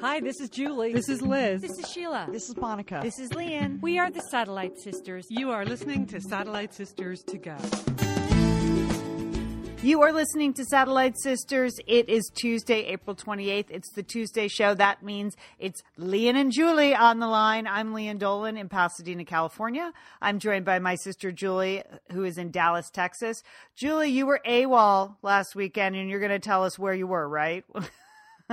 Hi, this is Julie. This is Liz. This is Sheila. This is Monica. This is Lian. We are the Satellite Sisters. You are listening to Satellite Sisters to Go. You are listening to Satellite Sisters. It is Tuesday, April 28th. It's the Tuesday show. That means it's Lian and Julie on the line. I'm Leanne Dolan in Pasadena, California. I'm joined by my sister Julie, who is in Dallas, Texas. Julie, you were AWOL last weekend and you're going to tell us where you were, right?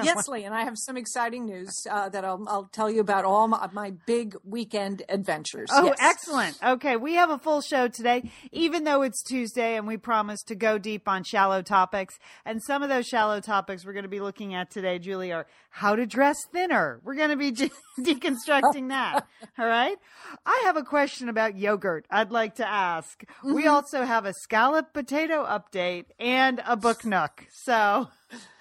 yes, Lee, and I have some exciting news uh, that I'll, I'll, tell you about all my, my big weekend adventures. Oh, yes. excellent. Okay, we have a full show today, even though it's Tuesday and we promise to go deep on shallow topics. And some of those shallow topics we're going to be looking at today, Julie, are how to dress thinner. We're going to be de- deconstructing that. All right. I have a question about yogurt I'd like to ask. Mm-hmm. We also have a scallop potato update and a book nook. So.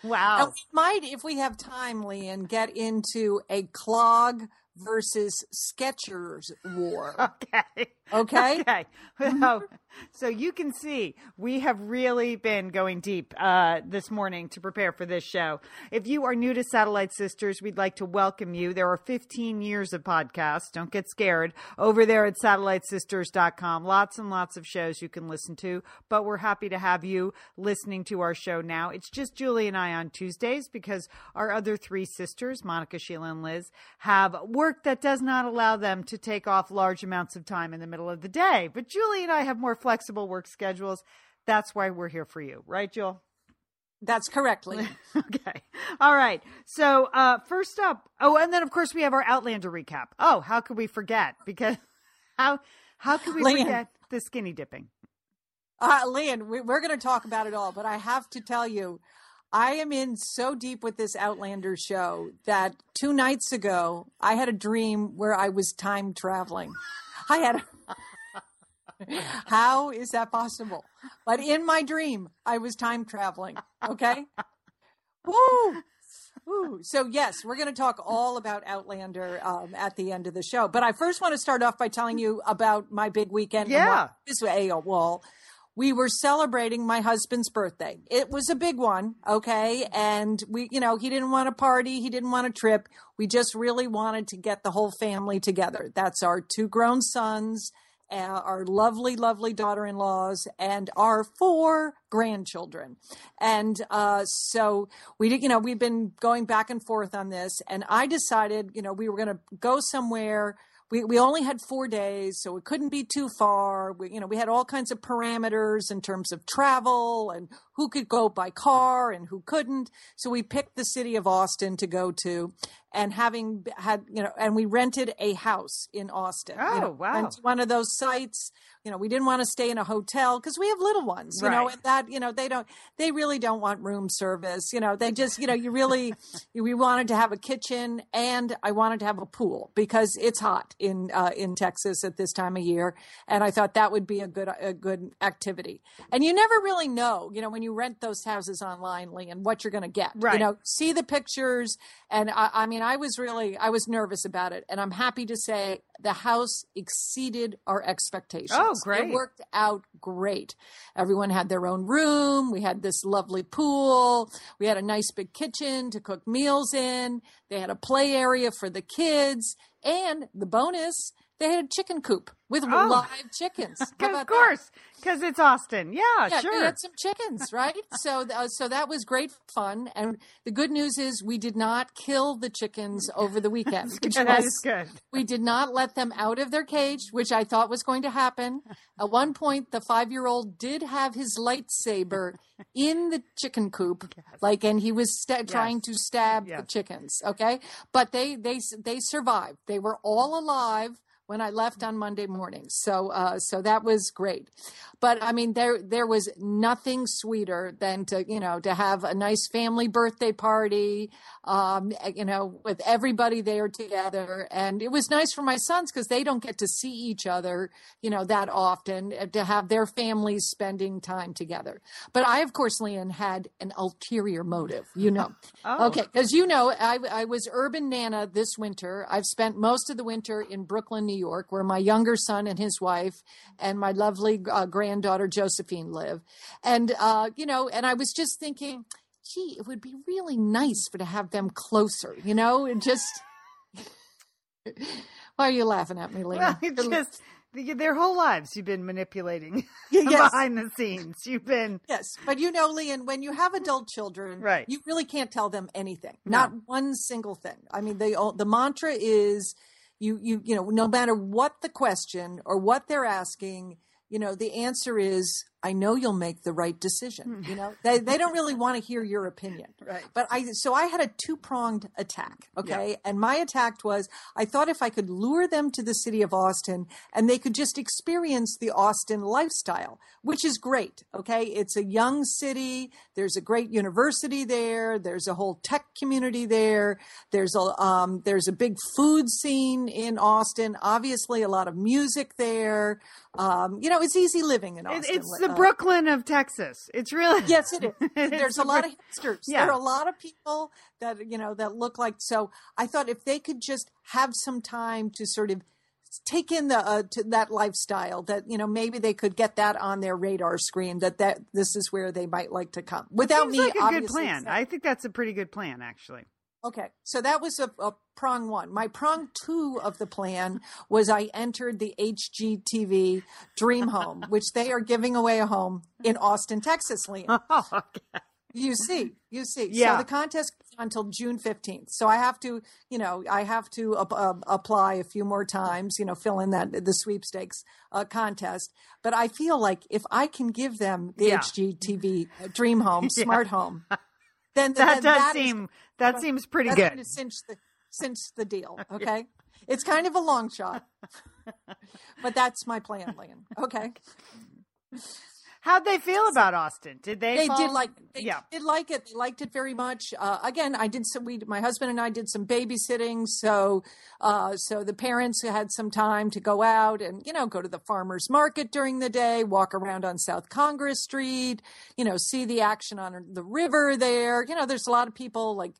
Wow. And we might, if we have time, Lian, get into a clog versus Skechers war. Okay. Okay. Okay. So, so you can see we have really been going deep uh, this morning to prepare for this show. If you are new to Satellite Sisters, we'd like to welcome you. There are 15 years of podcasts. Don't get scared. Over there at satellitesisters.com, lots and lots of shows you can listen to. But we're happy to have you listening to our show now. It's just Julie and I on Tuesdays because our other three sisters, Monica, Sheila, and Liz, have work that does not allow them to take off large amounts of time in the middle of the day. But Julie and I have more flexible work schedules. That's why we're here for you, right, Jill? That's correctly. okay. All right. So, uh, first up, oh, and then of course we have our Outlander recap. Oh, how could we forget? Because how how could we Lian. forget the skinny dipping? Uh, Lian, we, we're going to talk about it all, but I have to tell you, I am in so deep with this Outlander show that two nights ago I had a dream where I was time traveling. I had. How is that possible? But in my dream, I was time traveling. Okay. Woo! Woo. So yes, we're going to talk all about Outlander um, at the end of the show. But I first want to start off by telling you about my big weekend. Yeah. This way, a wall we were celebrating my husband's birthday. It was a big one, okay? And we, you know, he didn't want a party, he didn't want a trip. We just really wanted to get the whole family together. That's our two grown sons, uh, our lovely, lovely daughter in laws, and our four grandchildren. And uh, so we did, you know, we've been going back and forth on this. And I decided, you know, we were going to go somewhere we, we only had four days, so it couldn't be too far. We, you know, we had all kinds of parameters in terms of travel and who could go by car and who couldn't. So we picked the city of Austin to go to and having had, you know, and we rented a house in Austin. Oh, you know, wow. One of those sites you know, we didn't want to stay in a hotel because we have little ones, you right. know, and that, you know, they don't, they really don't want room service. You know, they just, you know, you really, we wanted to have a kitchen and I wanted to have a pool because it's hot in, uh, in Texas at this time of year. And I thought that would be a good, a good activity. And you never really know, you know, when you rent those houses online, Lee, and what you're going to get, right. you know, see the pictures. And I, I mean, I was really, I was nervous about it and I'm happy to say the house exceeded our expectations. Oh, great. It worked out great. Everyone had their own room. We had this lovely pool. We had a nice big kitchen to cook meals in. They had a play area for the kids. And the bonus, they had a chicken coop with oh. live chickens. of course, because it's Austin. Yeah, yeah, sure. We had some chickens, right? so, uh, so that was great fun. And the good news is we did not kill the chickens over the weekend. which that was, is good. We did not let them out of their cage, which I thought was going to happen. At one point, the five-year-old did have his lightsaber in the chicken coop, yes. like, and he was sta- yes. trying to stab yes. the chickens. Okay, but they they they survived. They were all alive when I left on Monday morning. So uh, so that was great. But I mean there there was nothing sweeter than to you know to have a nice family birthday party, um, you know with everybody there together, and it was nice for my sons because they don't get to see each other you know that often uh, to have their families spending time together. But I of course, Lian, had an ulterior motive. You know, oh. okay, because you know I I was urban nana this winter. I've spent most of the winter in Brooklyn, New York, where my younger son and his wife and my lovely uh, granddaughter Josephine live. And, uh, you know, and I was just thinking, gee, it would be really nice for to have them closer, you know, and just. Why are you laughing at me, Lena? Well, just their whole lives you've been manipulating Yes. behind the scenes. You've been Yes, but you know, Lian, when you have adult children, Right. you really can't tell them anything. No. Not one single thing. I mean, they all, the mantra is you you you know, no matter what the question or what they're asking, you know, the answer is I know you'll make the right decision. You know, they they don't really want to hear your opinion. Right. But I so I had a two pronged attack. Okay. And my attack was I thought if I could lure them to the city of Austin and they could just experience the Austin lifestyle, which is great. Okay. It's a young city. There's a great university there. There's a whole tech community there. There's a um, there's a big food scene in Austin. Obviously, a lot of music there. Um, you know, it's easy living in Austin. it's the Uh, Brooklyn of Texas. It's really Yes, it is. There's the a lot Brook- of hipsters. Yeah. There are a lot of people that you know that look like. So I thought if they could just have some time to sort of take in the uh, to that lifestyle, that you know maybe they could get that on their radar screen. That that this is where they might like to come without Seems me. like a good plan. saying- I think that's a pretty good plan, actually. Okay, so that was a, a prong one. My prong two of the plan was I entered the HGTV Dream Home, which they are giving away a home in Austin, Texas, Lian. Oh, okay. You see, you see. Yeah. So the contest until June fifteenth. So I have to, you know, I have to uh, uh, apply a few more times. You know, fill in that the sweepstakes uh, contest. But I feel like if I can give them the Yeah. HGTV Dream Home, Yeah. Smart Home, then That then does is- seem that seems pretty good. going to cinch the cinch the deal. Okay, it's kind of a long shot, but that's my plan, Lynn. Okay. How'd they feel about Austin? Did they? they fall- did like they yeah. did like it they liked it very much uh, again i did some we my husband and i did some babysitting so uh, so the parents had some time to go out and you know go to the farmers market during the day walk around on south congress street you know see the action on the river there you know there's a lot of people like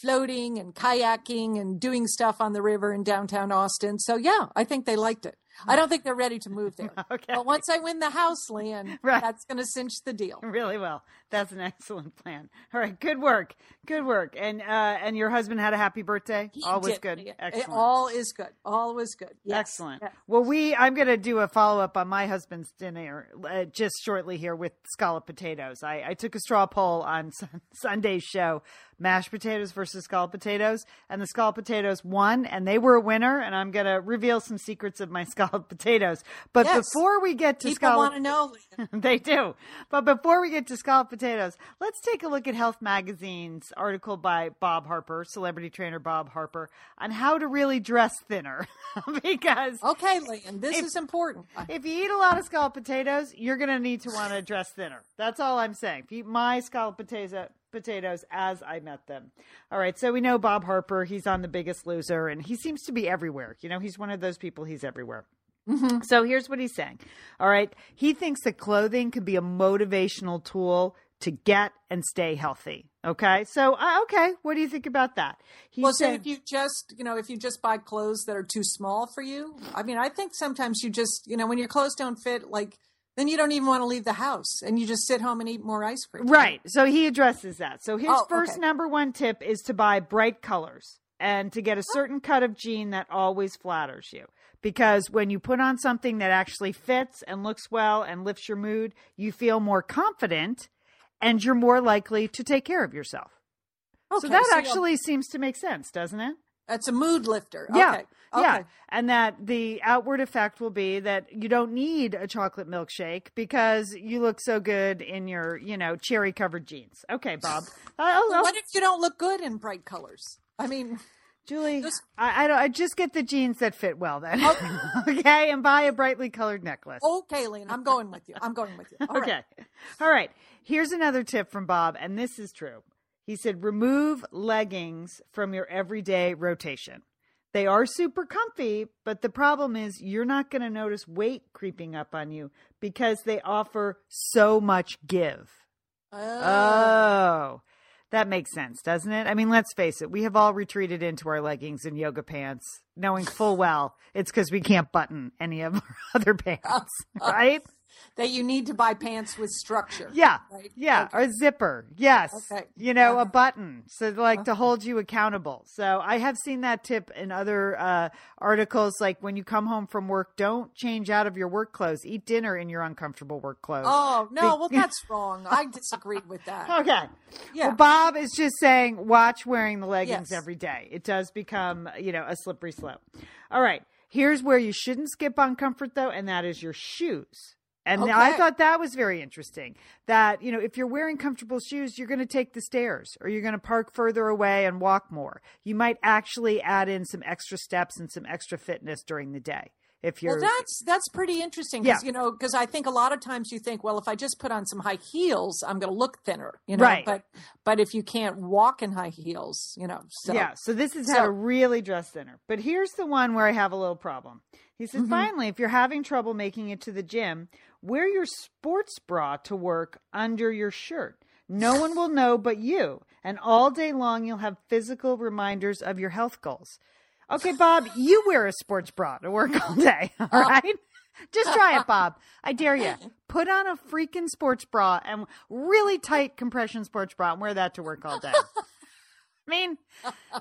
floating and kayaking and doing stuff on the river in downtown austin so yeah i think they liked it i don't think they're ready to move there Okay. but once i win the house Lian, Right. that's going to cinch the deal Really well. That's an excellent plan. All right, good work, good work. And uh, and your husband had a happy birthday. He All was did. good. It- Excellent. all is good. All was good. Yes. Excellent. Yeah. Well, we I'm going to do a follow up on my husband's dinner uh, just shortly here with scallop potatoes. I, I took a straw poll on Sunday's show, mashed potatoes versus scalloped potatoes, and the scalloped potatoes won, and they were a winner. And I'm going to reveal some secrets of my scalloped potatoes. But Yes. before we get to People scallop, want to know. They do. But before we get to scallop potatoes, let's take a look at Health Magazine's article by Bob Harper, celebrity trainer Bob Harper, on how to really dress thinner. because Okay, Lian, this If- is important. if you eat a lot of scalloped potatoes, you're going to need to want to dress thinner. That's all I'm saying. If you eat my scalloped potato, potatoes as I met them. All right, so we know Bob Harper. He's on The Biggest Loser, and he seems to be everywhere. You know, he's one of those people, he's everywhere. So here's what he's saying. All right. He thinks that clothing could be a motivational tool to get and stay healthy. Okay. So, uh, okay. What do you think about that? He Well, so if you just, you know, if you just buy clothes that are too small for you, I mean, I think sometimes you just, you know, when your clothes don't fit, like, then you don't even want to leave the house and you just sit home and eat more ice cream. Right. So he addresses that. So his Oh, first okay. number one tip is to buy bright colors and to get a certain cut of jean that always flatters you. Because when you put on something that actually fits and looks well and lifts your mood, you feel more confident and you're more likely to take care of yourself. Okay, so that you'll- actually seems to make sense, doesn't it? that's a mood lifter. Yeah. Okay. Yeah. And that the outward effect will be that you don't need a chocolate milkshake because you look so good in your, you know, cherry covered jeans. Okay, Bob. I'll- I'll- what if you don't look good in bright colors? I mean, Julie, Just- I, I don't. I just get the jeans that fit well then. Oh. okay, and buy a brightly colored necklace. okay, Lian, I'm going with you. I'm going with you. All right. okay, all right. Here's another tip from Bob, and this is true. He said, remove leggings from your everyday rotation. They are super comfy, but the problem is you're not going to notice weight creeping up on you because they offer so much give. Oh. oh, that makes sense, doesn't it? I mean, let's face it. We have all retreated into our leggings and yoga pants, knowing full well it's because we can't button any of our other pants, right? That you need to buy pants with structure. Yeah. Right? Yeah. Okay. Or zipper. Yes. Okay. You know, a button. So like to hold you accountable. So I have seen that tip in other uh, articles. Like when you come home from work, don't change out of your work clothes. Eat dinner in your uncomfortable work clothes. Oh no! Be- Well, that's wrong. I disagree with that. Okay. Yeah. Well, Bob is just saying, watch wearing the leggings Yes. every day. It does become, you know, a slippery slope. All right. Here's where you shouldn't skip on comfort, though, and that is your shoes. And I thought that was very interesting. That, you know, if you're wearing comfortable shoes, you're going to take the stairs or you're going to park further away and walk more. You might actually add in some extra steps and some extra fitness during the day. If you're, Well, that's that's pretty interesting because Yeah. you know because I think a lot of times you think, well, if I just put on some high heels, I'm going to look thinner, you know. Right. But but if you can't walk in high heels, you know. So, yeah, so this is how so- to really dress thinner. But here's the one where I have a little problem. He says, Mhm. finally, if you're having trouble making it to the gym, wear your sports bra to work under your shirt. No one will know but you. And all day long, you'll have physical reminders of your health goals. Okay, Bob, you wear a sports bra to work all day. All right. Just try it, Bob. I dare you. Put on a freaking sports bra and really tight compression sports bra and wear that to work all day. I mean,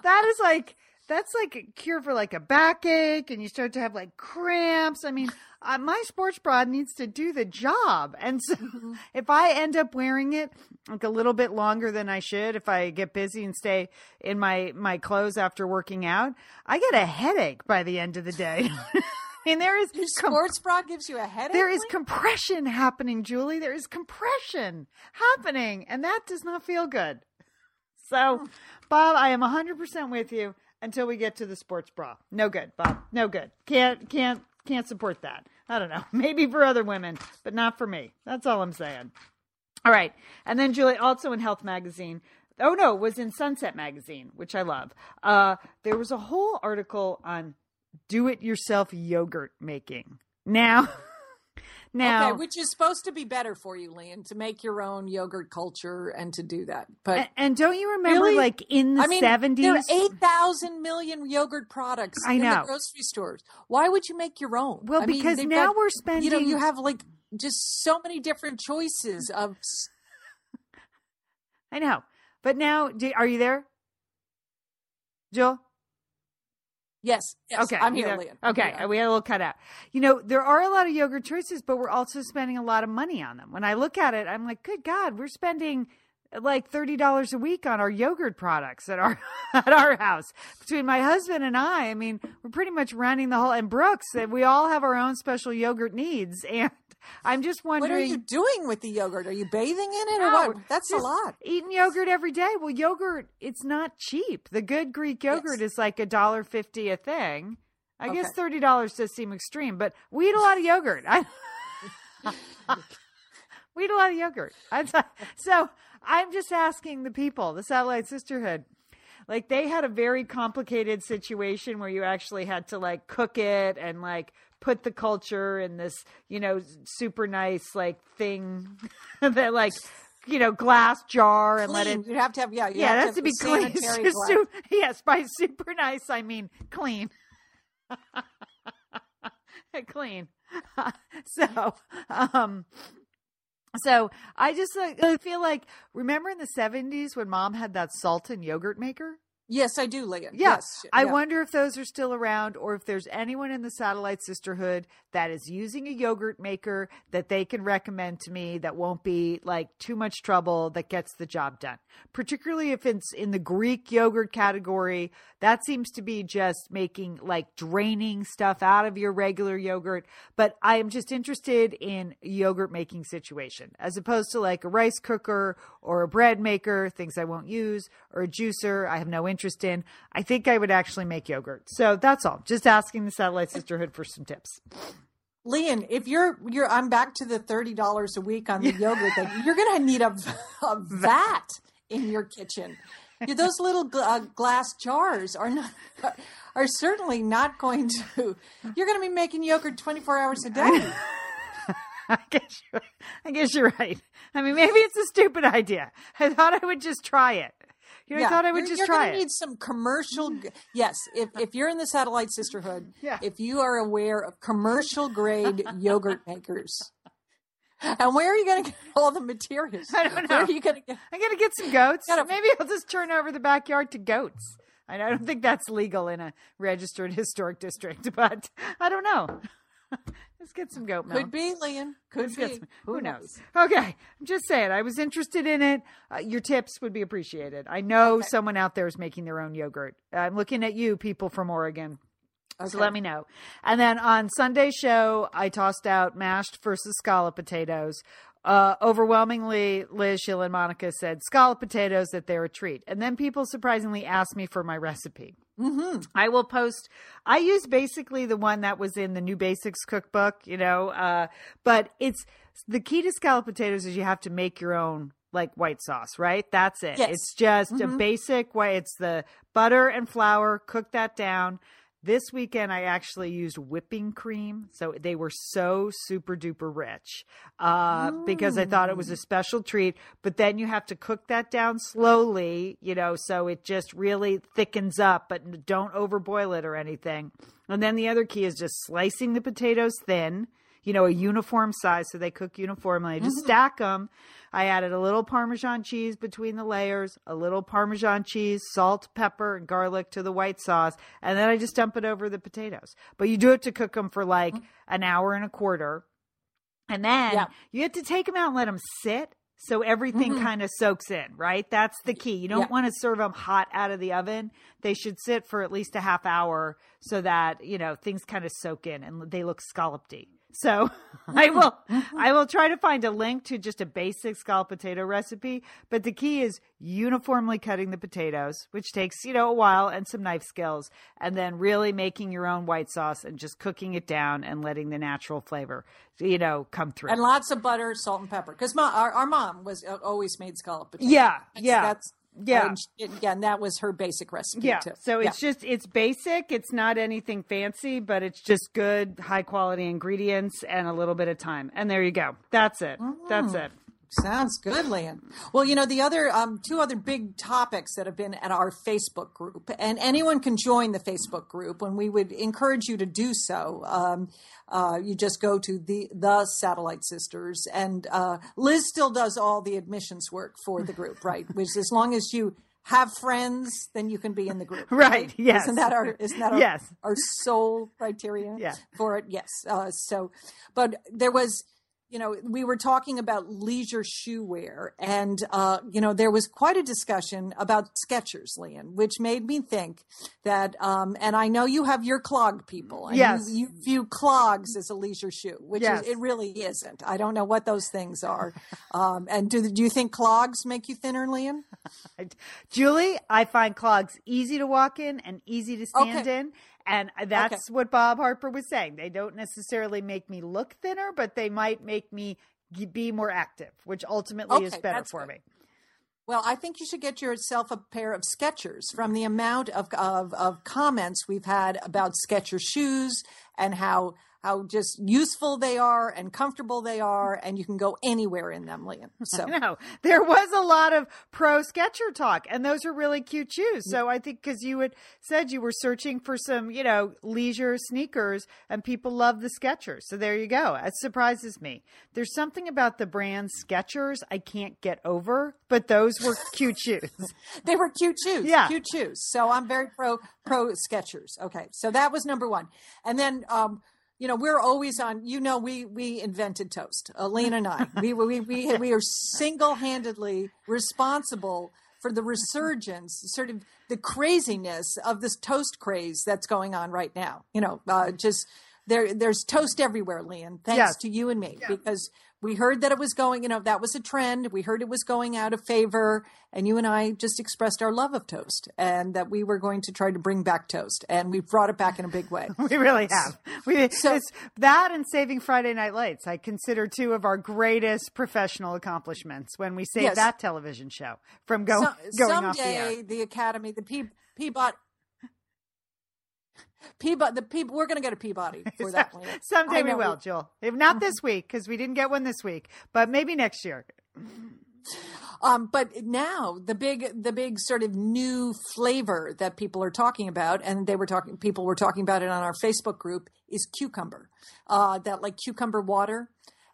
that is like that's like a cure for like a backache, and you start to have like cramps. I mean, uh, my sports bra needs to do the job, and so if I end up wearing it like a little bit longer than I should, if I get busy and stay in my my clothes after working out, I get a headache by the end of the day. I mean, there is Your com- sports bra gives you a headache. there is compression happening, Julie. There is compression happening, and that does not feel good. So, Bob, I am 100% with you until we get to the sports bra. No good, Bob. No good. Can't can't can't support that. I don't know. Maybe for other women, but not for me. That's all I'm saying. All right. And then Julie also in Health magazine. Oh no, it was in Sunset magazine, which I love. Uh there was a whole article on do it yourself yogurt making. Now now okay, which is supposed to be better for you, Lian, to make your own yogurt culture and to do that. But and, and don't you remember Really? like in the I mean, there 70s are eight thousand million yogurt products I in the grocery stores. Why would you make your own? Well, I because they've now got- we're spending. you know you have like just so many different choices of. I know. But now do, are you there? Jill? Yes, yes, Okay, I'm you here, know- Lian. Okay, here. we had a little cut out. You know, there are a lot of yogurt choices, but we're also spending a lot of money on them. When I look at it, I'm like, good God, we're spending like thirty dollars a week on our yogurt products at our at our house. Between my husband and I, I mean, we're pretty much running the whole. And Brooks, that we all have our own special yogurt needs, and I'm just wondering. What are you doing with the yogurt? Are you bathing in it or what? That's a lot. Eating yogurt every day. Well, yogurt, it's not cheap. The good Greek yogurt Yes. is like a dollar fifty a thing. I guess thirty dollars does seem extreme, but we eat a lot of yogurt. I, we eat a lot of yogurt. So I'm just asking the people, the Satellite Sisterhood. Like they had a very complicated situation where you actually had to like cook it and like put the culture in this, you know, super nice like thing that like you know glass jar and let it Clean. You have to have yeah. Yeah, it has to be clean. sanitary Just glass. su- yes, by super nice I mean clean. clean. so, um so I just I feel like remember in the 70s when mom had that Salton yogurt maker? Yes, I do, Lian. Yeah. Yes, I yeah. wonder if those are still around or if there's anyone in the Satellite Sisterhood that is using a yogurt maker that they can recommend to me that won't be like too much trouble that gets the job done. Particularly if it's in the Greek yogurt category, that seems to be just making like draining stuff out of your regular yogurt. But I am just interested in yogurt making situation as opposed to like a rice cooker or a bread maker, things I won't use, or a juicer I have no interest in. I think I would actually make yogurt. So that's all. Just asking the Satellite Sisterhood for some tips. Lian, if you're you're I'm back to the thirty dollars a week on the yogurt thing. You're gonna need a, a vat in your kitchen. Those little uh, glass jars are not are certainly not going to. You're going to be making yogurt 24 hours a day. I guess you're, I guess you're right. I mean, maybe it's a stupid idea. I thought I would just try it. You know, I thought I would you're, just you're try gonna need some commercial. Yes, if if you're in the satellite sisterhood, Yeah. if you are aware of commercial grade yogurt makers, And where are you going to get all the materials? I don't Where know. are you going to get? I'm gonna get some goats. Gotta- Maybe I'll just turn over the backyard to goats. I don't think that's legal in a registered historic district, but I don't know. Let's get some goat milk. Could be, Lian. Could be. some- who knows? Okay, I'm just saying. I was interested in it. Uh, your tips would be appreciated. I know someone out there is making their own yogurt. I'm looking at you, people from Oregon. So let me know. And then on Sunday's show, I tossed out mashed versus scallop potatoes. Uh, overwhelmingly, Liz, Sheila, and Monica said scallop potatoes that they're a treat. And then people surprisingly asked me for my recipe. Mm-hmm. I will post. I use basically the one that was in the New Basics cookbook, you know. Uh, but it's the key to scallop potatoes is you have to make your own like white sauce, right? That's it. Yes. It's just a Mhm. basic way. It's the butter and flour. Cook that down. This weekend, I actually used whipping cream, so they were so super duper rich uh, because I thought it was a special treat. But then you have to cook that down slowly, you know, so it just really thickens up, but don't overboil it or anything. And then the other key is just slicing the potatoes thin, you know, a uniform size so they cook uniformly. I just mm-hmm. stack them. I added a little Parmesan cheese between the layers, a little Parmesan cheese, salt, pepper, and garlic to the white sauce, and then I just dump it over the potatoes. But you do it to cook them for like mm-hmm. an hour and a quarter. And then Yeah. you have to take them out and let them sit so everything mm-hmm. kind of soaks in, right? That's the key. You don't Yeah. want to serve them hot out of the oven. They should sit for at least a half hour so that, you know, things kind of soak in and they look scallopedy. So I will I will try to find a link to just a basic scalloped potato recipe, but the key is uniformly cutting the potatoes, which takes, you know, a while and some knife skills, and then really making your own white sauce and just cooking it down and letting the natural flavor, you know, come through. And lots of butter, salt, and pepper. Because our, our mom was uh, always made scalloped potatoes. Yeah, That's- yeah. That's Oh, yeah. and she- again, that was her basic recipe Yeah. too. So Yeah. it's just it's basic. It's not anything fancy, but it's just good, high quality ingredients and a little bit of time. And there you go. That's it. That's mm. it. Sounds good, Lian. Well, you know, the other um, two other big topics that have been at our Facebook group, and anyone can join the Facebook group, and we would encourage you to do so. Um, uh, you just go to the the Satellite Sisters, and uh, Liz still does all the admissions work for the group, right? Which, as long as you have friends, then you can be in the group, Right, yes. Isn't that our isn't that our, Yes. our sole criteria Yeah. for it? Yes. Uh, so, but there was you know, we were talking about leisure shoe wear, and uh, you know, there was quite a discussion about Skechers, Lian, which made me think that. Um, and I know you have your clog people, and Yes. you, you view clogs as a leisure shoe, which Yes. is, it really isn't. I don't know what those things are. um, and do do you think clogs make you thinner, Lian? Julie, I find clogs easy to walk in and easy to stand Okay. in. And that's what Bob Harper was saying. They don't necessarily make me look thinner, but they might make me be more active, which ultimately is better for good. me. Well, I think you should get yourself a pair of Skechers from the amount of, of, of comments we've had about Skechers shoes and how how just useful they are and comfortable they are, and you can go anywhere in them, Lian. So No, there was a lot of pro Sketcher talk, and those are really cute shoes. So I think because you had said you were searching for some, you know, leisure sneakers, and people love the Skechers. So there you go. It surprises me. There's something about the brand Skechers I can't get over, but those were cute shoes. they were cute shoes. Yeah. cute shoes. So I'm very pro pro Skechers. Okay, so that was number one, and then. um you know, we're always on. You know, we we invented toast. Elena and I. We we we we are single handedly responsible for the resurgence, sort of the craziness of this toast craze that's going on right now. You know, uh, just there there's toast everywhere, Lian. Thanks Yes. to you and me because we heard that it was going. You know, that was a trend. We heard it was going out of favor, and you and I just expressed our love of toast and that we were going to try to bring back toast, and we brought it back in a big way. We really have. We So- it's that and saving Friday Night Lights. I consider two of our greatest professional accomplishments when we saved Yes. that television show from go, So- going off the air. someday the Academy, the P Peabody. Peabody, the P, we're going to get a Peabody for that one. Someday we will, Jill. If not this week, because we didn't get one this week, but maybe next year. Um, but now the big, the big sort of new flavor that people are talking about, and they were talking, people were talking about it on our Facebook group, is cucumber. Uh, that like cucumber water,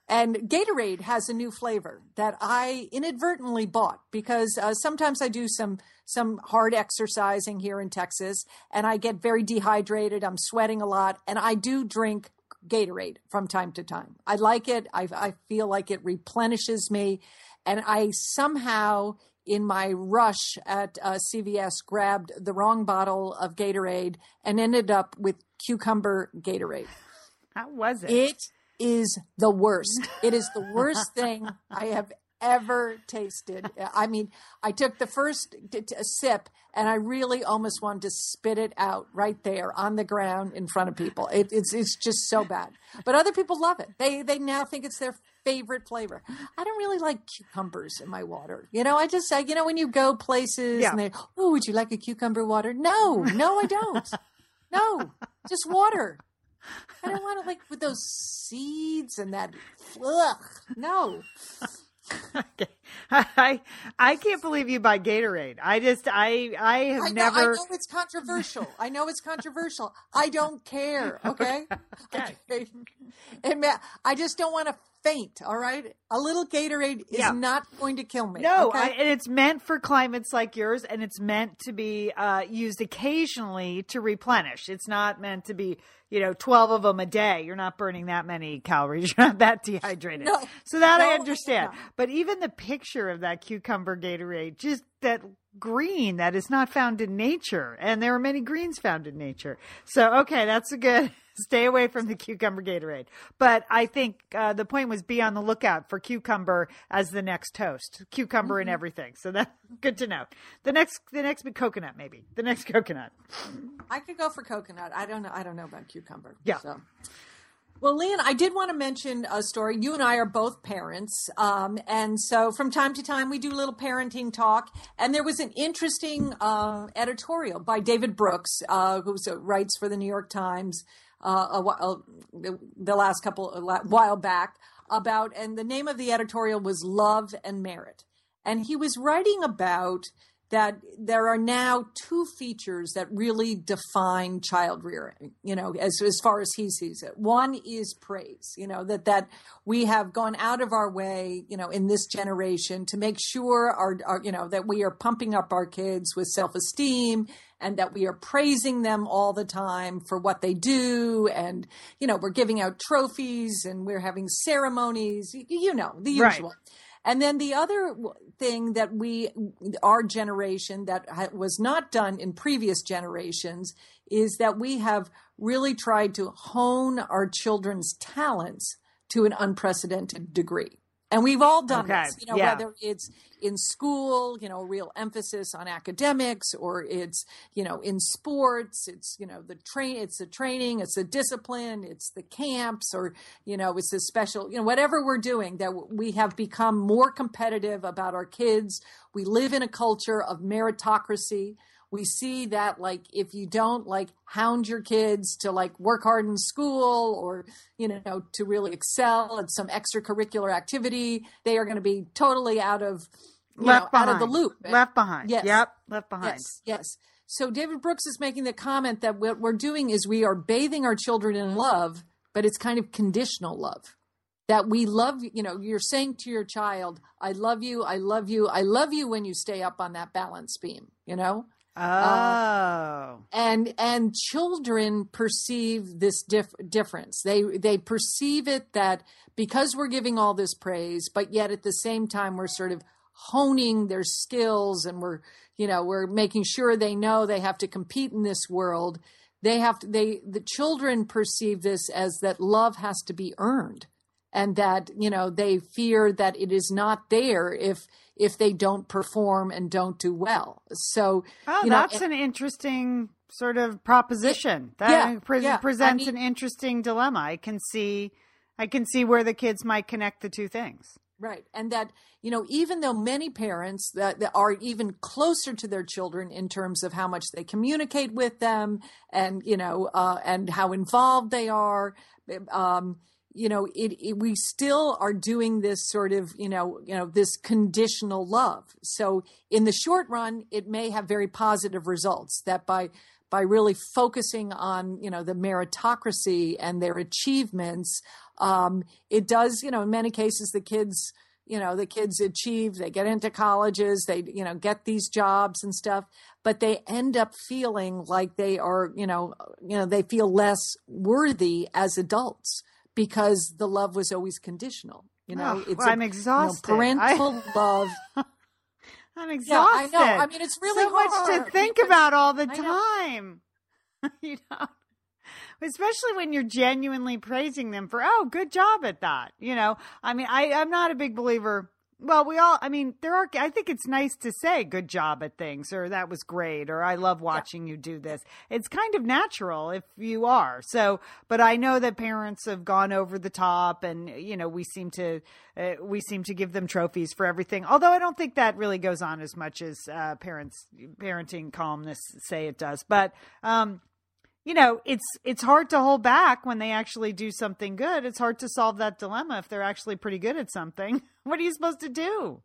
And Gatorade has a new flavor that I inadvertently bought because uh, sometimes I do some some hard exercising here in Texas and I get very dehydrated. I'm sweating a lot and I do drink Gatorade from time to time. I like it. I, I feel like it replenishes me. And I somehow, in my rush at uh, CVS, grabbed the wrong bottle of Gatorade and ended up with cucumber Gatorade. How was it? It is the worst. It is the worst thing I have ever tasted. I mean, I took the first t- t- sip and I really almost wanted to spit it out right there on the ground in front of people. It, it's it's just so bad. But other people love it. They they now think it's their favorite flavor. I don't really like cucumbers in my water. You know, I just say, you know, when you go places Yeah. and they, oh, would you like a cucumber water? No, no, I don't. No, just water. I don't want to like with those seeds and that. Ugh, no. Okay. I I can't believe you buy Gatorade. I just I I have I know, I know it's controversial. I know it's controversial. I don't care. Okay. Okay. And ma- I just don't want to faint. All right. A little Gatorade is Yeah. not going to kill me. No, okay? I, and it's meant for climates like yours, and it's meant to be uh, used occasionally to replenish. It's not meant to be, you know, twelve of them a day. You're not burning that many calories. You're not that dehydrated. No. so that I understand. no. But even the picture of that cucumber Gatorade, just that green that is not found in nature, and there are many greens found in nature. So okay, that's a good. Stay away from the cucumber Gatorade. But I think uh, the point was be on the lookout for cucumber as the next toast. Cucumber Mm-hmm. and everything. So that's good to know. The next, the next big coconut, maybe the next coconut. I could go for coconut. I don't know. I don't know about cucumber. Yeah. So. Well, Lian, I did want to mention a story. You and I are both parents. Um, and so from time to time, we do a little parenting talk. And there was an interesting uh, editorial by David Brooks, uh, who writes for the New York Times uh, a while, the last couple, a while back about, and the name of the editorial was Love and Merit. And he was writing about that there are now two features that really define child rearing, you know, as, as far as he sees it. One is praise, you know, that, that we have gone out of our way, you know, in this generation to make sure our, our you know, that we are pumping up our kids with self esteem and that we are praising them all the time for what they do. And, you know, we're giving out trophies and we're having ceremonies, you know, the usual Right. And then the other thing that we, our generation, that was not done in previous generations, is that we have really tried to hone our children's talents to an unprecedented degree. And we've all done Okay, this, you know, yeah. whether it's in school, you know, real emphasis on academics, or it's, you know, in sports, it's, you know, the train, it's the training, it's the discipline, it's the camps, or, you know, it's the special, you know, whatever we're doing, that we have become more competitive about our kids. We live in a culture of meritocracy. We see that, like, if you don't like hound your kids to like work hard in school or, you know, to really excel at some extracurricular activity, they are going to be totally out of, you left know, behind. out of the loop. Left behind. Yes. Yep. Left behind. Yes, yes. So David Brooks is making the comment that what we're doing is we are bathing our children in love, but it's kind of conditional love. That we love, you know, you're saying to your child, I love you, I love you, I love you when you stay up on that balance beam, you know? Oh. and and children perceive this dif- difference they they perceive it that because we're giving all this praise but yet at the same time we're sort of honing their skills and we're you know we're making sure they know they have to compete in this world they have to they the children perceive this as that love has to be earned and that you know they fear that it is not there if if they don't perform and don't do well so Oh, you know, that's an interesting sort of proposition. That Yeah, pre- yeah. I presents mean- an interesting dilemma. I can see, I can see where the kids might connect the two things. Right. And that, you know, even though many parents that, that are even closer to their children in terms of how much they communicate with them and, you know, uh, and how involved they are, um, you know, it, it, we still are doing this sort of, you know, you know, this conditional love. So in the short run, it may have very positive results that by, by really focusing on you know the meritocracy and their achievements um, it does you know in many cases the kids you know the kids achieve they get into colleges they you know get these jobs and stuff but they end up feeling like they are you know you know they feel less worthy as adults because the love was always conditional you know? Oh, it's well, a, i'm exhausted you know, parental I... love. I'm exhausted yeah, i know. I mean it's really so much to think about all the time you know? Especially when you're genuinely praising them for, oh, good job at that. You know, I mean, I, I'm not a big believer. Well, we all, I mean, there are, I think it's nice to say good job at things or that was great or I love watching yeah. you do this. It's kind of natural if you are. So, but I know that parents have gone over the top and, you know, we seem to, uh, we seem to give them trophies for everything. Although I don't think that really goes on as much as uh, parents, parenting calmness say it does. But, um, you know, it's it's hard to hold back when they actually do something good. It's hard to solve that dilemma if they're actually pretty good at something. What are you supposed to do?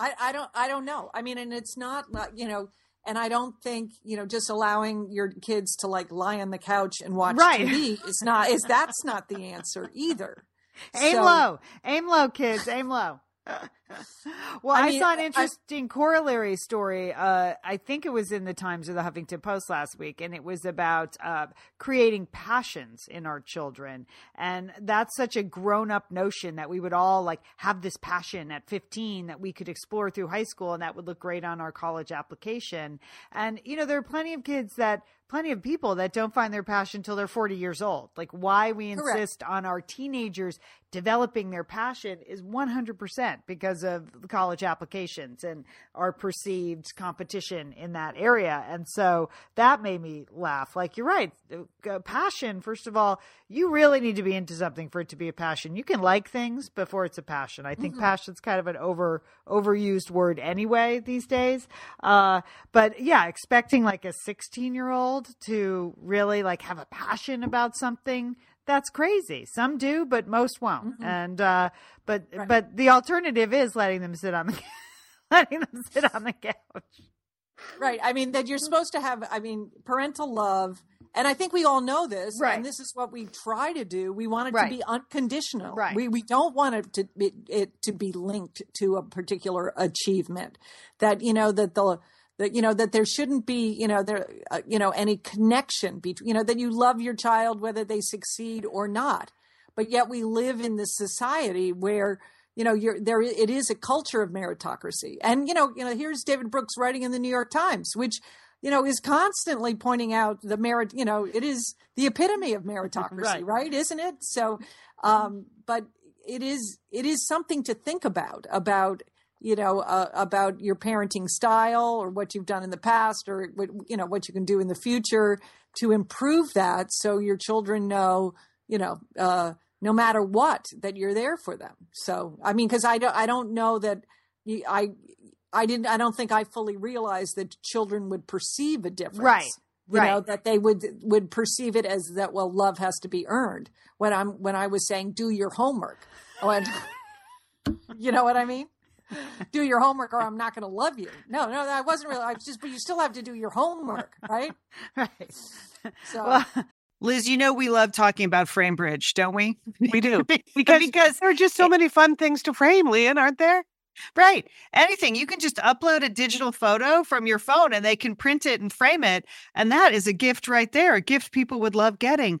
I, I don't I don't know. I mean, and it's not you know, and I don't think you know just allowing your kids to like lie on the couch and watch right. TV is not is that's not the answer either. Aim so, low, aim low, kids, aim low. well, I, I mean, saw an interesting I, corollary story. Uh, I think it was in the Times or the Huffington Post last week, and it was about uh, creating passions in our children. And that's such a grown up notion that we would all like have this passion at 15 that we could explore through high school, and that would look great on our college application. And, you know, there are plenty of kids that plenty of people that don't find their passion till they're 40 years old. Like why we insist Correct. on our teenagers developing their passion is 100% because of the college applications and our perceived competition in that area. And so that made me laugh. Like you're right. Uh, passion, first of all, you really need to be into something for it to be a passion. You can like things before it's a passion. I think mm-hmm. passion's kind of an over overused word anyway these days. Uh, but yeah, expecting like a 16 year old to really like have a passion about something that's crazy. Some do, but most won't. Mm-hmm. And uh, but right. but the alternative is letting them sit on the letting them sit on the couch. Right. I mean that you're supposed to have. I mean parental love. And I think we all know this, right. and this is what we try to do. We want it right. to be unconditional. Right. We we don't want it to be, it to be linked to a particular achievement. That you know that the that you know that there shouldn't be you know there uh, you know any connection between you know that you love your child whether they succeed or not. But yet we live in this society where you know you're there it is a culture of meritocracy. And you know you know here's david brooks writing in the new york times which you know is constantly pointing out the merit you know it is the epitome of meritocracy right, right? Isn't it? So um but it is it is something to think about about you know uh, about your parenting style or what you've done in the past or what you know what you can do in the future to improve that so your children know you know uh, no matter what that you're there for them. So i mean because i don't i don't know that i i didn't i don't think i fully realized that children would perceive a difference. Right you right. know that they would would perceive it as that well love has to be earned. When i'm when i was saying do your homework when you know what i mean do your homework or I'm not going to love you. No, no, that wasn't really. I was just, but you still have to do your homework, right? right. So. Well, Liz, you know we love talking about Framebridge, don't we? We do. because, because there are just so many fun things to frame, Lian, aren't there? Right. Anything. You can just upload a digital photo from your phone and they can print it and frame it. And that is a gift right there, a gift people would love getting.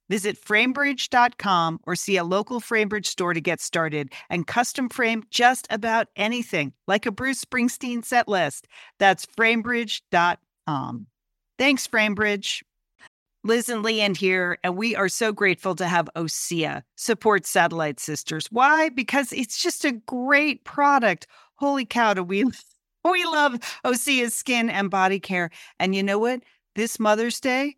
Visit framebridge.com or see a local Framebridge store to get started and custom frame just about anything, like a Bruce Springsteen set list. That's framebridge.com. Thanks, Framebridge. Liz and Lian here, and we are so grateful to have OSEA support Satellite Sisters. Why? Because it's just a great product. Holy cow, do we we love Osea's skin and body care. And you know what? This Mother's Day,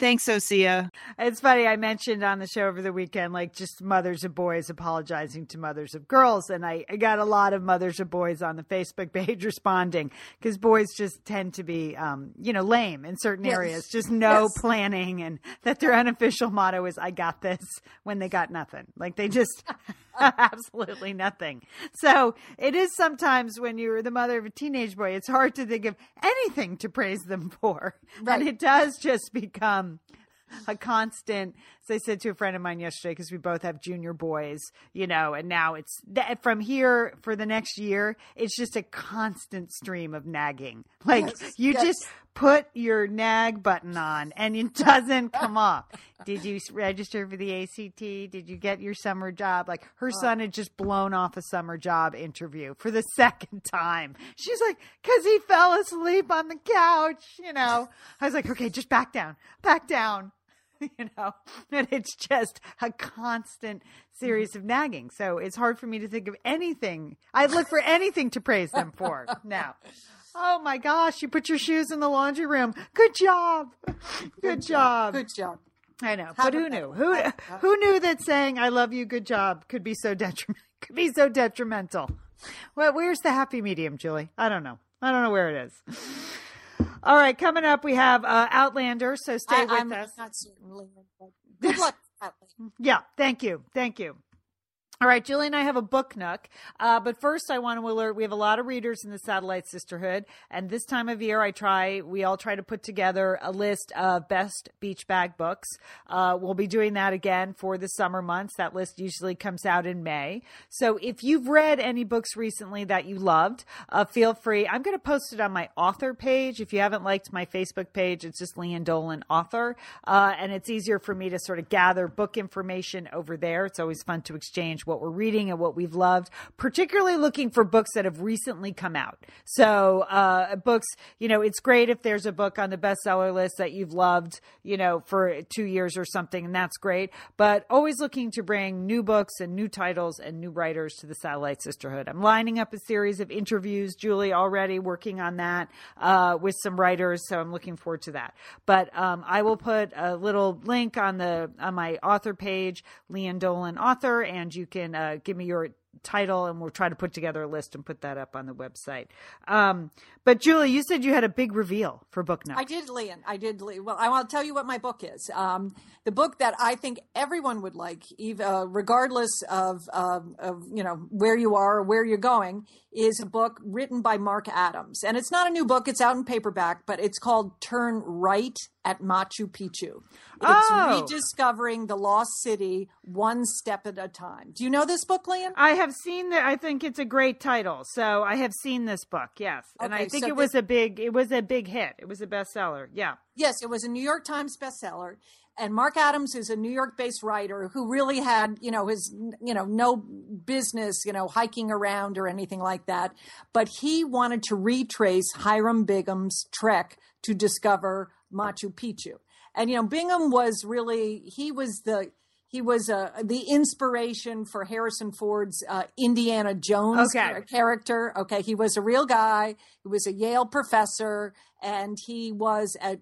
Thanks, Osea. It's funny. I mentioned on the show over the weekend, like just mothers of boys apologizing to mothers of girls. And I, I got a lot of mothers of boys on the Facebook page responding because boys just tend to be, um, you know, lame in certain Yes. areas, just no Yes. planning and that their unofficial motto is, I got this when they got nothing. Like they just absolutely nothing. So it is sometimes when you're the mother of a teenage boy, it's hard to think of anything to praise them for. Right. And it does just become Um, a constant. So I said to a friend of mine yesterday because we both have junior boys, you know, and now it's that from here for the next year, it's just a constant stream of nagging. Like Yes, you yes. just put your nag button on and it doesn't come off. Did you register for the ACT? Did you get your summer job? Like her oh. son had just blown off a summer job interview for the second time. She's like, because he fell asleep on the couch, you know. I was like, okay, just back down, back down. You know, and it's just a constant series of nagging. So it's hard for me to think of anything. I look for anything to praise them for now. Oh my gosh, you put your shoes in the laundry room. Good job. Good job. Good job. I know, Have but who knew? Who who knew that saying "I love you, good job" could be so detrimental? Could be so detrimental. Well, where's the happy medium, Julie? I don't know. I don't know where it is. All right, coming up we have uh, Outlander. So stay I, with I'm us. not certainly. but Good luck. Atlee. Yeah, thank you, thank you. All right, Julie and I have a book nook. Uh, but first, I want to alert we have a lot of readers in the Satellite Sisterhood. And this time of year, I try, we all try to put together a list of best beach bag books. Uh, we'll be doing that again for the summer months. That list usually comes out in May. So if you've read any books recently that you loved, uh, feel free. I'm going to post it on my author page. If you haven't liked my Facebook page, it's just Lian Dolan author. Uh, and it's easier for me to sort of gather book information over there. It's always fun to exchange what we're reading and what we've loved, particularly looking for books that have recently come out. So, uh, books, you know, it's great if there's a book on the bestseller list that you've loved, you know, for two years or something, and that's great. But always looking to bring new books and new titles and new writers to the Satellite Sisterhood. I'm lining up a series of interviews, Julie, already working on that uh, with some writers, so I'm looking forward to that. But um, I will put a little link on the on my author page, Lian Dolan author, and you can uh, give me your title and we'll try to put together a list and put that up on the website. Um, but Julie, you said you had a big reveal for book nook. I did, Lian. I did. Well, I to tell you what my book is. Um, the book that I think everyone would like, uh, regardless of, uh, of you know where you are or where you're going, is a book written by Mark Adams, and it's not a new book. It's out in paperback, but it's called Turn Right at Machu Picchu. It's Oh. rediscovering the lost city one step at a time. Do you know this book, Lian? I have seen that. I think it's a great title. So I have seen this book. Yes, and I think so it was a big. It was a big hit. It was a bestseller. Yeah. Yes, it was a New York Times bestseller. And Mark Adams is a New York based writer who really had, you know, his, you know, no business, you know, hiking around or anything like that. But he wanted to retrace Hiram Bingham's trek to discover Machu Picchu. And, you know, Bingham was really, he was the, he was uh, the inspiration for Harrison Ford's uh, Indiana Jones Okay. character. Okay, he was a real guy. He was a Yale professor, and he was uh,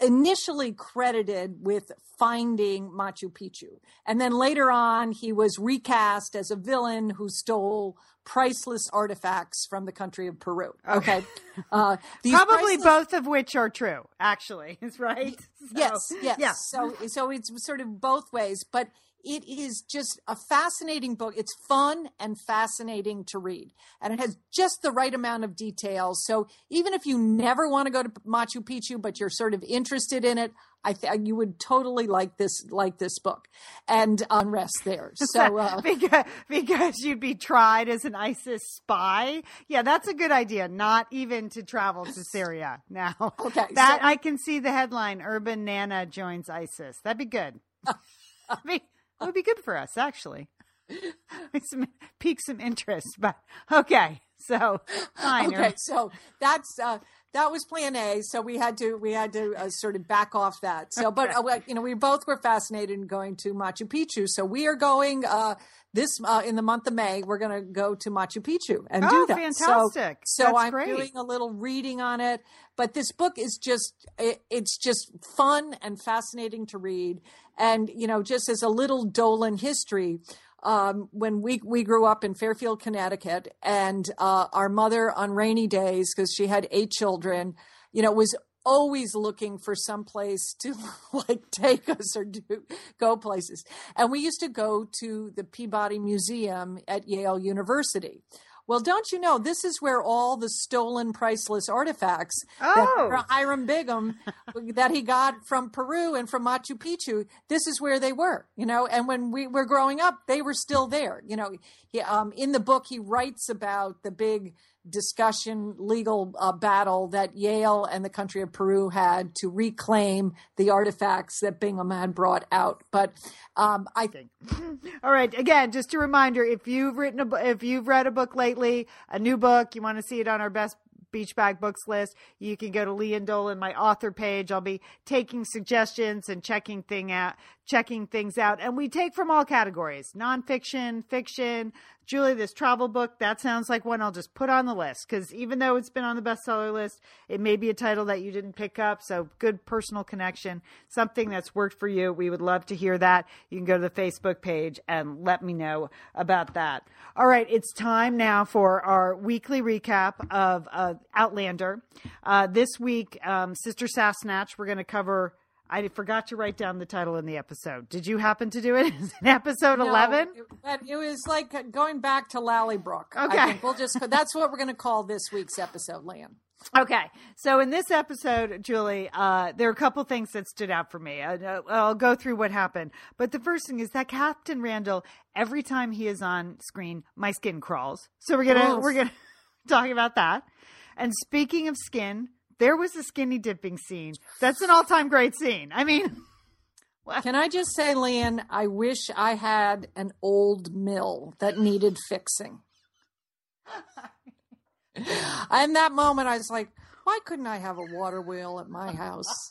initially credited with finding Machu Picchu, and then later on he was recast as a villain who stole priceless artifacts from the country of Peru. Okay, uh, Probably priceless- both of which are true. Actually, is right. So, yes, yes. Yeah. So so it's sort of both ways, but it is just a fascinating book. It's fun and fascinating to read, and it has just the right amount of details. So even if you never want to go to Machu Picchu, but you're sort of interested in it, I think you would totally like this like this book, and unrest there. So uh, because because you'd be tried as an ISIS spy. Yeah, that's a good idea. Not even to travel to Syria now. Okay, that so- I can see the headline: "Urban Nana joins ISIS." That'd be good. That'd be, that would be good for us, actually. some, pique some interest, but okay. So fine. okay, so that's uh, that was Plan A. So we had to we had to uh, sort of back off that. So, but uh, we- you know, we both were fascinated in going to Machu Picchu. So we are going uh, this uh, in the month of May. We're going to go to Machu Picchu and Oh, do that. fantastic. So, so I'm great. doing a little reading on it. But this book is just it, it's just fun and fascinating to read. And you know, just as a little Dolan history um, when we we grew up in Fairfield, Connecticut, and uh, our mother on rainy days because she had eight children, you know, was always looking for some place to like take us or do go places. And we used to go to the Peabody Museum at Yale University. Well, don't you know this is where all the stolen priceless artifacts Oh. that Hiram Bingham that he got from Peru and from Machu Picchu, this is where they were, you know. And when we were growing up, they were still there, you know. He, um, in the book, he writes about the big discussion, legal uh, battle that Yale and the country of Peru had to reclaim the artifacts that Bingham had brought out. But um, I think All right. Again, just a reminder: if you've written a, bu- if you've read a book lately, a new book, you want to see it on our best beach bag books list, you can go to Lian Dolan, my author page. I'll be taking suggestions and checking thing out, checking things out, and we take from all categories: nonfiction, fiction. Julie, this travel book that sounds like one I'll just put on the list because even though it's been on the bestseller list, it may be a title that you didn't pick up. So good personal connection, something that's worked for you. We would love to hear that. You can go to the Facebook page and let me know about that. All right, it's time now for our weekly recap of uh, Outlander. Uh, this week, um, Sister Sassenach, we're going to cover I forgot to write down the title in the episode. Did you happen to do it? It episode No, 11? It, but it was like going back to Lallybroch. Okay. I think we'll just that's what we're going to call this week's episode, Lan. Okay, so in this episode, Julie, uh, there are a couple things that stood out for me. I, I'll go through what happened, but the first thing is that Captain Randall. Every time he is on screen, my skin crawls. So we're gonna Oof. we're gonna talk about that. And speaking of skin, there was a skinny dipping scene. That's an all time great scene. I mean, Can I just say, Lan, I wish I had an old mill that needed fixing. In that moment, I was like, why couldn't I have a water wheel at my house?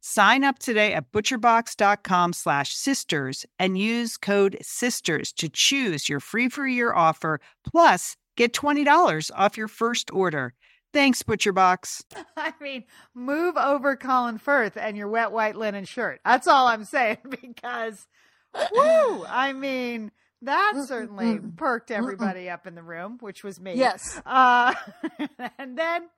Sign up today at butcherbox.com slash sisters and use code sisters to choose your free for a year offer plus get $20 off your first order. Thanks, ButcherBox. I mean, move over Colin Firth and your wet white linen shirt. That's all I'm saying because, woo! I mean, that mm, mm, certainly mm. perked everybody up in the room, which was me. Yes. Uh, and then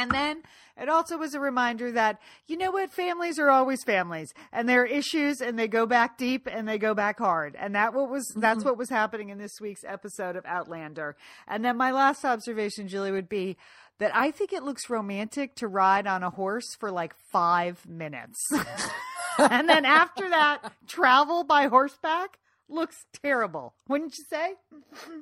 And then it also was a reminder that, you know what, families are always families and there are issues and they go back deep and they go back hard. And that what was, that's mm-hmm. what was happening in this week's episode of Outlander. And then my last observation, Julie, would be that I think it looks romantic to ride on a horse for like five minutes. and then after that, travel by horseback looks terrible, wouldn't you say?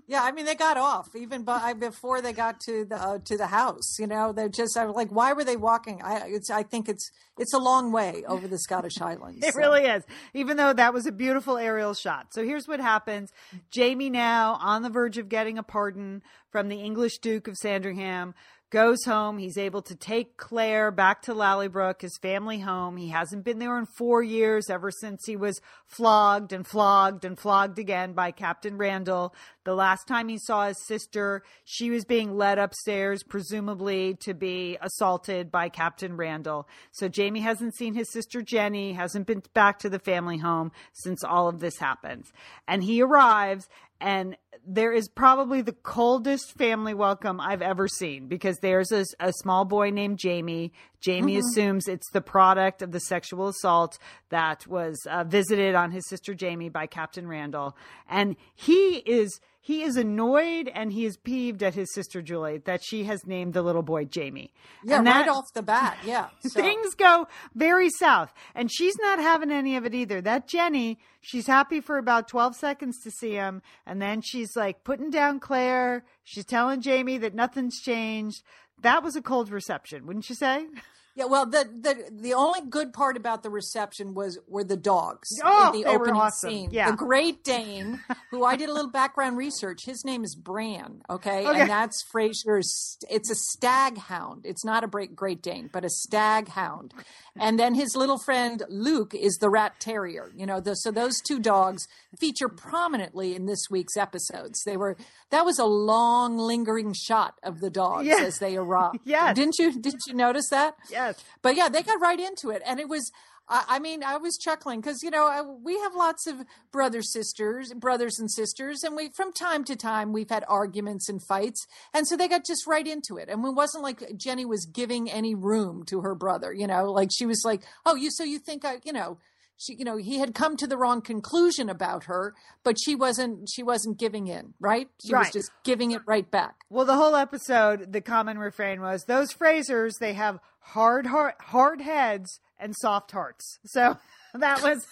Yeah, I mean they got off even by, before they got to the uh, to the house. You know, they're just I was like, why were they walking? I it's I think it's it's a long way over the Scottish Highlands. It so. really is, even though that was a beautiful aerial shot. So here's what happens Jamie, now on the verge of getting a pardon from the English Duke of Sandringham, goes home. He's able to take Claire back to Lallybroch, his family home. He hasn't been there in four years, ever since he was flogged and flogged and flogged again by Captain Randall. The last time he saw his sister, she was being led upstairs, presumably to be assaulted by Captain Randall. So Jamie hasn't seen his sister Jenny, hasn't been back to the family home since all of this happens. And he arrives and there is probably the coldest family welcome I've ever seen because there's a, a small boy named Jamie. Jamie Mm-hmm. assumes it's the product of the sexual assault that was uh, visited on his sister Jamie by Captain Randall, and he is he is annoyed and he is peeved at his sister Julie that she has named the little boy Jamie. Yeah, and right off the bat. Yeah, so- things go very south. And she's not having any of it either. That jenny she's happy for about 12 seconds to see him and then she's like putting down claire. She's telling jamie that nothing's changed. That was a cold reception wouldn't you say Yeah, well, the the the only good part about the reception was were the dogs Oh, in the opening awesome. scene. Yeah. The Great Dane, who I did a little background research. His name is Bran. Okay, Okay. and that's Fraser's. It's a stag hound. It's not a Great Great Dane, but a stag hound. And then his little friend Luke is the rat terrier. You know, the, so those two dogs feature prominently in this week's episodes. They were that was a long, lingering shot of the dogs Yeah. as they arrived. Yeah, didn't you? Didn't you notice that? Yes but yeah, they got right into it, and it was. I mean, I was chuckling because you know we have lots of brothers, sisters, brothers and sisters, and we from time to time we've had arguments and fights, and so they got just right into it, and it wasn't like Jenny was giving any room to her brother, you know, like she was like, "Oh, you so you think I, you know." She, you know, he had come to the wrong conclusion about her, but she wasn't. She wasn't giving in, right? She was just giving it right back. well the whole episode the common refrain was those frasers they have hard hard, hard heads and soft hearts so that was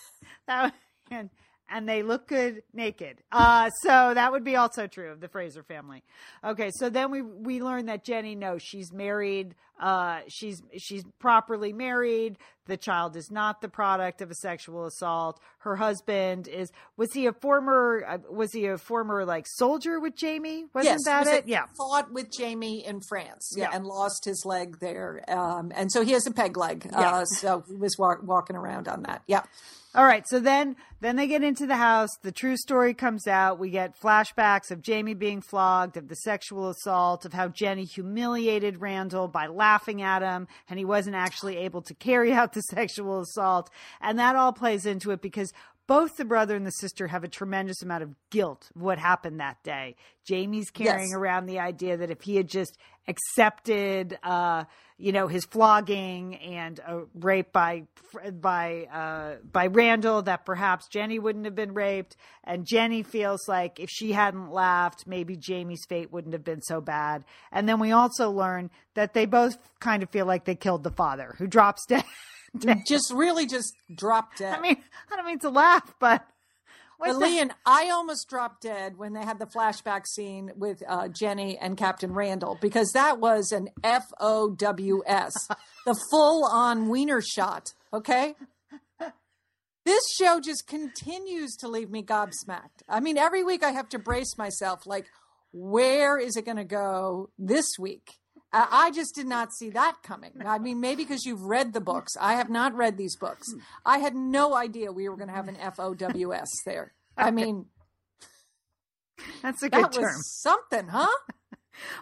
that was, and and they look good naked. Uh, so that would be also true of the Fraser family. Okay, so then we we learn that Jenny knows she's married. Uh, she's she's properly married. The child is not the product of a sexual assault. Her husband is was he a former uh, was he a former like soldier with Jamie? Wasn't yes, that was it? a- Yeah. Fought with Jamie in France, yeah, Yeah. and lost his leg there, um, and so he has a peg leg. Yeah. Uh, so he was wa- walking around on that. Yeah, All right, so then then they get into the house. The true story comes out. We get flashbacks of Jamie being flogged, of the sexual assault, of how Jenny humiliated Randall by laughing at him, and he wasn't actually able to carry out the sexual assault. And that all plays into it because both the brother and the sister have a tremendous amount of guilt of what happened that day. Jamie's carrying Yes. around the idea that if he had just accepted, uh, you know, his flogging and a rape by by uh, by Randall, that perhaps Jenny wouldn't have been raped. And Jenny feels like if she hadn't laughed, maybe Jamie's fate wouldn't have been so bad. And then we also learn that they both kind of feel like they killed the father, who drops dead. just really just dropped dead. I mean, I don't mean to laugh, but but Lian, I almost dropped dead when they had the flashback scene with uh, Jenny and Captain Randall because that was an F O W S, the full on wiener shot. Okay. This show just continues to leave me gobsmacked. I mean, every week I have to brace myself like, where is it going to go this week? I just did not see that coming. I mean, maybe because you've read the books. I have not read these books. I had no idea we were going to have an FOWS there. I mean, that's a good that term. was something, huh?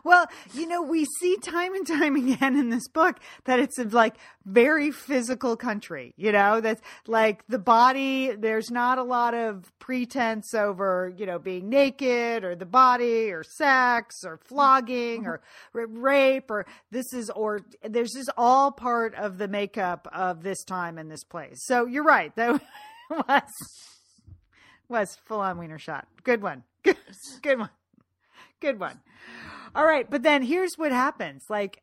Well, you know, we see time and time again in this book that it's a like very physical country, you know, that's like the body, there's not a lot of pretense over, you know, being naked or the body or sex or flogging or rape or this is, or there's just all part of the makeup of this time and this place. So you're right. That was, was full on wiener shot. Good one. Good, good one. Good one. All right, but then here's what happens. Like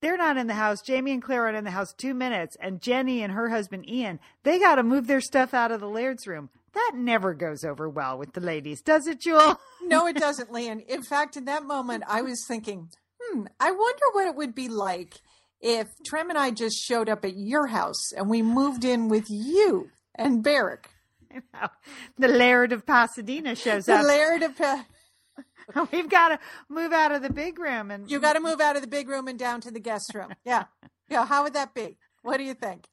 they're not in the house. Jamie and Claire aren't in the house two minutes, and Jenny and her husband Ian, they got to move their stuff out of the Laird's room. That never goes over well with the ladies, does it, Jewel? no, it doesn't, Lian. In fact, in that moment, I was thinking, hmm, I wonder what it would be like if Trem and I just showed up at your house and we moved in with you and Barrick. the Laird of Pasadena shows The up. The Laird of Pa- We've got to move out of the big room and You got to move out of the big room and down to the guest room. Yeah. Yeah. How would that be? What do you think?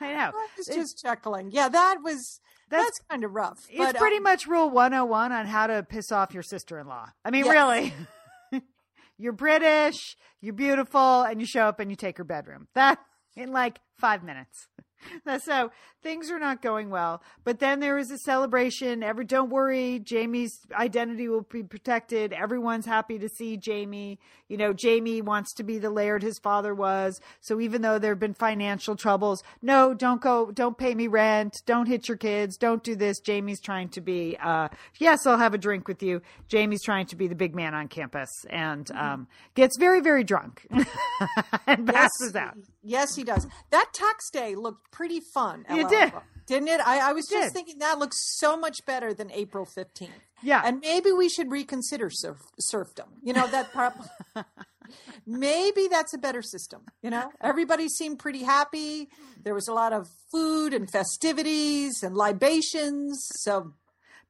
I know. I was just chuckling. Yeah, that was That's- that's, kind of rough. It's but, pretty um, much rule 101 on how to piss off your sister-in-law. I mean, Yes. really. you're British, you're beautiful, and you show up and you take her bedroom. That in like five minutes. so things are not going well. But then there is a celebration. Every don't worry, Jamie's identity will be protected. Everyone's happy to see Jamie. You know, Jamie wants to be the laird his father was. So even though there have been financial troubles, no, don't go, don't pay me rent, don't hit your kids, don't do this. Jamie's trying to be, uh, yes, I'll have a drink with you. Jamie's trying to be the big man on campus and um, gets very, very drunk and passes out. Yes, he does. That tax day looked pretty fun. You LL. did. Didn't it? I, I was It just did. thinking that looks so much better than April 15th. Yeah. And maybe we should reconsider surf, serfdom. You know, that part. maybe that's a better system. You know, everybody seemed pretty happy. There was a lot of food and festivities and libations. So,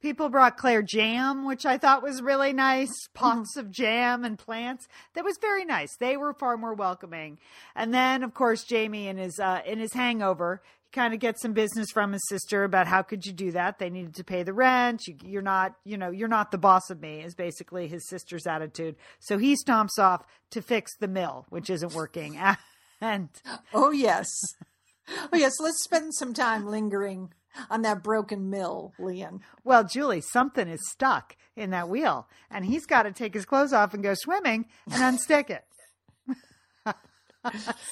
People brought Claire jam, which I thought was really nice. Pots of jam and plants. That was very nice. They were far more welcoming. And then, of course, Jamie in his uh, in his hangover, he kind of gets some business from his sister about how could you do that? They needed to pay the rent. You, you're not, you know, you're not the boss of me. Is basically his sister's attitude. So he stomps off to fix the mill, which isn't working. and oh, yes. Oh, yes. Let's spend some time lingering on that broken mill, Lian. Well, Julie, something is stuck in that wheel, and he's got to take his clothes off and go swimming and unstick it.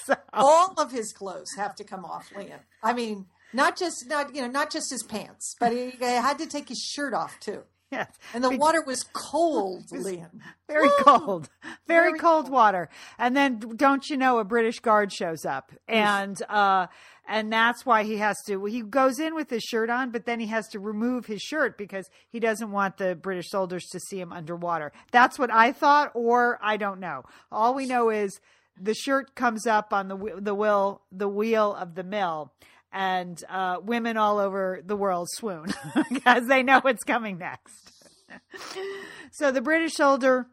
so, all of his clothes have to come off, Lian. I mean, not just not you know not just his pants, but he, he had to take his shirt off too. yes, And the water was cold, Lian. very cold, very, Very cold cold. water. And then, don't you know, a British guard shows up, and uh, and that's why he has to. He goes in with his shirt on, but then he has to remove his shirt because he doesn't want the British soldiers to see him underwater. That's what I thought, or I don't know. All we know is the shirt comes up on the the will the wheel of the mill. And uh, women all over the world swoon because they know what's coming next. So the British soldier,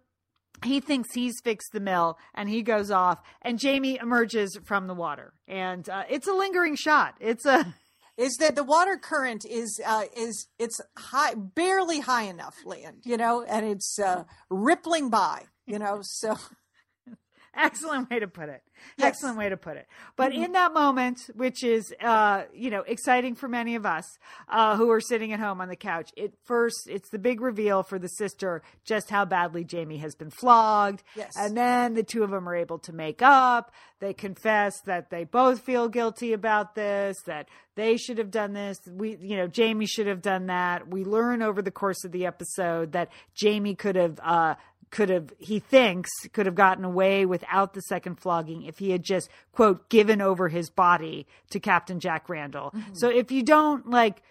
he thinks he's fixed the mill and he goes off and Jamie emerges from the water. And uh, it's a lingering shot. It's a Is that the water current is uh, is it's high, barely high enough, land You know, and it's uh, rippling by. You know, so excellent way to put it. Yes. Excellent way to put it. But in that moment, which is, uh, you know, exciting for many of us uh, who are sitting at home on the couch, it first, it's the big reveal for the sister just how badly Jamie has been flogged. Yes. And then the two of them are able to make up. They confess that they both feel guilty about this, that they should have done this. We, you know, Jamie should have done that. We learn over the course of the episode that Jamie could have, uh, could have, he thinks, could have gotten away without the second flogging if he had just, quote, given over his body to Captain Jack Randall. Mm-hmm. So if you don't like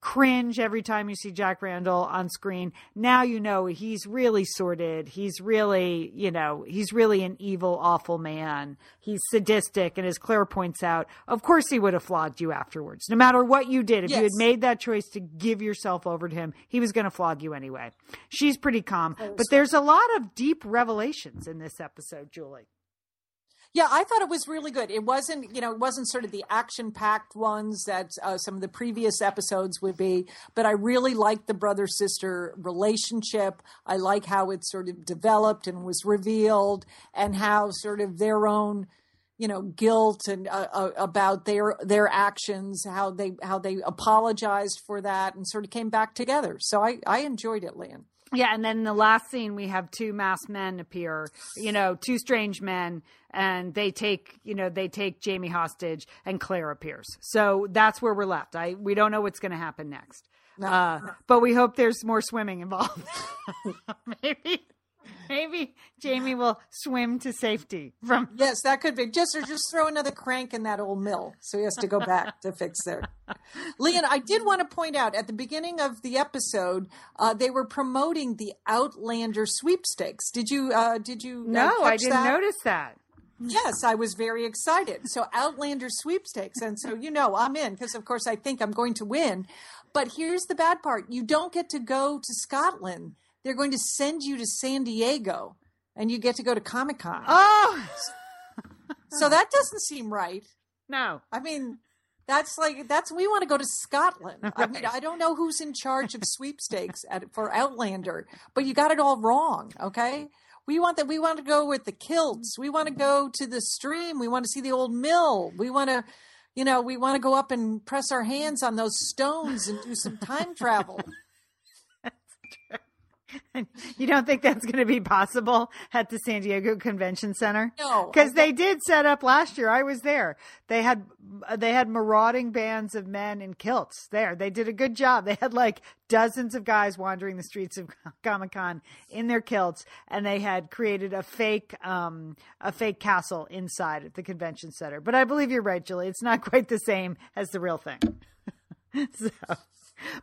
cringe every time you see Jack Randall on screen, now you know he's really sordid. He's really, you know, he's really an evil, awful man. He's sadistic. And as Claire points out, of course he would have flogged you afterwards. No matter what you did, if you had made that choice to give yourself over to him, he was going to flog you anyway. She's pretty calm. But there's a lot of deep revelations in this episode, Julie. Yeah, I thought it was really good. It wasn't, you know, it wasn't sort of the action-packed ones that uh, some of the previous episodes would be, but I really liked the brother-sister relationship. I like how it sort of developed and was revealed, and how sort of their own, you know, guilt and uh, uh, about their their actions, how they how they apologized for that, and sort of came back together. So I I enjoyed it, Lian. Yeah, and then in the last scene we have two masked men appear, you know, two strange men, and they take, you know, they take Jamie hostage, and Claire appears. So that's where we're left. I we don't know what's going to happen next, uh, but we hope there's more swimming involved. maybe, maybe Jamie will swim to safety from. Yes, that could be just or just throw another crank in that old mill, so he has to go back to fix there. Lian, I did want to point out at the beginning of the episode, uh, they were promoting the Outlander sweepstakes. Did you? Uh, did you? uh, No, I didn't that? notice that. Yes, I was very excited. So Outlander sweepstakes, and so you know I'm in because of course I think I'm going to win. But here's the bad part: you don't get to go to Scotland. They're going to send you to San Diego, and you get to go to Comic Con. Oh So that doesn't seem right. no. I mean, that's like that's we want to go to Scotland. I mean, I don't know who's in charge of sweepstakes at, for Outlander, but you got it all wrong. Okay, we want that. We want to go with the kilts. We want to go to the stream. We want to see the old mill. We want to, you know, we want to go up and press our hands on those stones and do some time travel. You don't think that's going to be possible at the San Diego Convention Center? No, because they did set up last year. I was there. They had they had marauding bands of men in kilts there. They did a good job. They had like dozens of guys wandering the streets of Comic Con in their kilts, and they had created a fake um, a fake castle inside at the convention center. But I believe you're right, Julie. It's not quite the same as the real thing. so.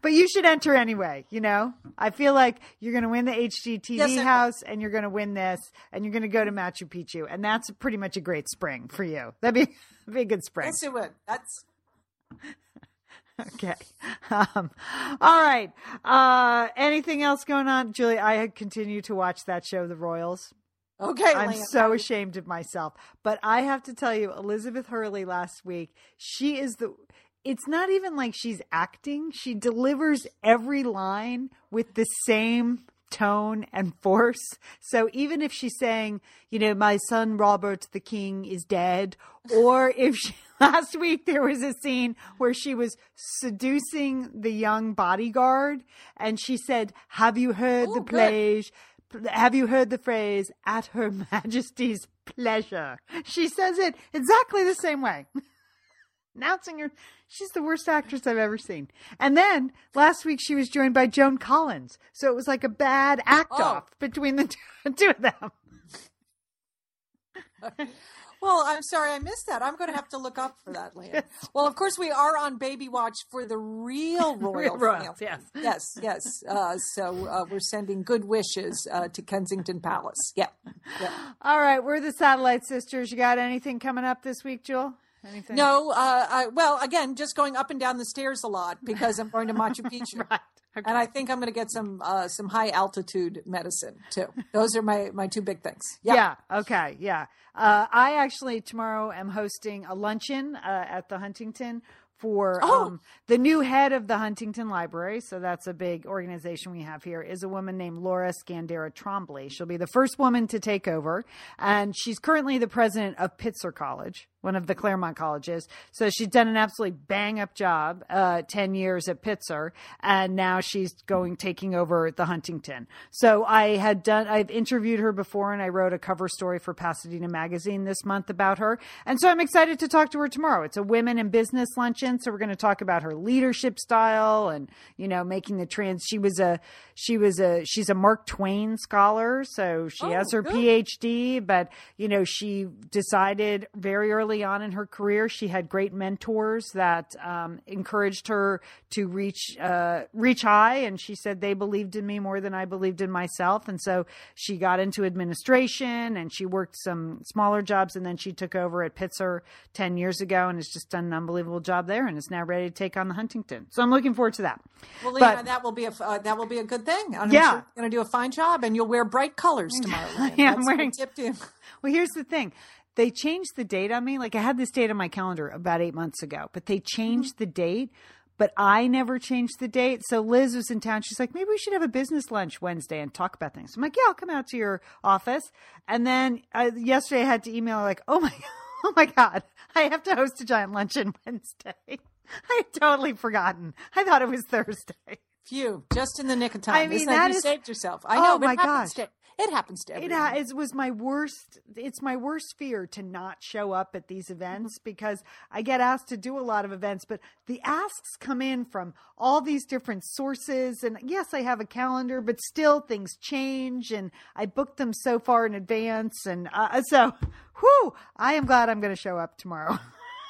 But you should enter anyway, you know? I feel like you're going to win the HGTV Yes, house and you're going to win this and you're going to go to Machu Picchu. And that's pretty much a great spring for you. That'd be, that'd be a good spring. Yes, it would. That's Okay. Um, all right. Uh, anything else going on? Julie, I continue to watch that show, The Royals. okay. I'm Lance. so ashamed of myself. But I have to tell you, Elizabeth Hurley last week, she is the. It's not even like she's acting. She delivers every line with the same tone and force. So even if she's saying, you know, my son Robert the King is dead, or if she, last week there was a scene where she was seducing the young bodyguard and she said, Have you heard Oh, the good. play? Have you heard the phrase "at Her Majesty's pleasure"? She says it exactly the same way. Announcing her, she's the worst actress I've ever seen. And then last week she was joined by Joan Collins, so it was like a bad act Oh. off between the two, of them. Well, I'm sorry I missed that. I'm going to have to look up for that, Leah. Well, of course, we are on baby watch for the real royal royal yes. yes, yes. Uh, so uh, we're sending good wishes uh, to Kensington Palace. Yeah, yeah. All right, we're the Satellite Sisters. You got anything coming up this week, Jewel? Anything? No, uh, I, well, again, just going up and down the stairs a lot because I'm going to Machu Picchu. Right. Okay. And I think I'm going to get some uh, some high altitude medicine too. Those are my my two big things. Yeah. Yeah. Okay. Yeah. Uh, I actually tomorrow am hosting a luncheon uh, at the Huntington for Oh. um, the new head of the Huntington Library. So that's a big organization we have here. Is a woman named Laura Skandera Trombley. She'll be the first woman to take over, and she's currently the president of Pitzer College, one of the Claremont colleges. So she's done an absolutely bang up job, uh, 10 years at Pitzer, and now she's going, taking over the Huntington. So I had done, I've interviewed her before and I wrote a cover story for Pasadena Magazine this month about her. And so I'm excited to talk to her tomorrow. It's a women in business luncheon. So we're going to talk about her leadership style and, you know, making the trans, she was a, she was a, she's a Mark Twain scholar. So she Oh, has her good. PhD, but you know, she decided very early on in her career she had great mentors that um, encouraged her to reach uh, reach high, and she said they believed in me more than I believed in myself, and so she got into administration and she worked some smaller jobs, and then she took over at Pitzer ten years ago and has just done an unbelievable job there, and is now ready to take on the Huntington. So I'm looking forward to that. Well, But- that will be a uh, that will be a good thing. I'm Yeah. sure going to do a fine job, and you'll wear bright colors tomorrow. Yeah, I'm wearing-. Well, here's the thing. They changed the date on me. Like I had this date on my calendar about eight months ago, but they changed Mm-hmm. the date. But I never changed the date. So Liz was in town. She's like, maybe we should have a business lunch Wednesday and talk about things. I'm like, yeah, I'll come out to your office. And then uh, yesterday I had to email like, oh my, oh my God, I have to host a giant luncheon Wednesday. I had totally forgotten. I thought it was Thursday. Phew, just in the nick of time. I mean, Isn't that, that you is- saved yourself. I Oh, know, but my gosh. To, it happens to It, uh, everyone. ha- it was my worst. It's my worst fear to not show up at these events mm-hmm. because I get asked to do a lot of events, but the asks come in from all these different sources. And yes, I have a calendar, but still things change, and I booked them so far in advance. And uh, uh so, whew, I am glad I'm going to show up tomorrow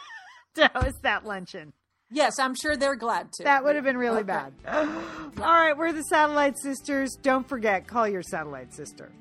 to host that luncheon. Yes, I'm sure they're glad to. That would have been really okay. bad. All right, we're the Satellite Sisters. Don't forget, call your satellite sister.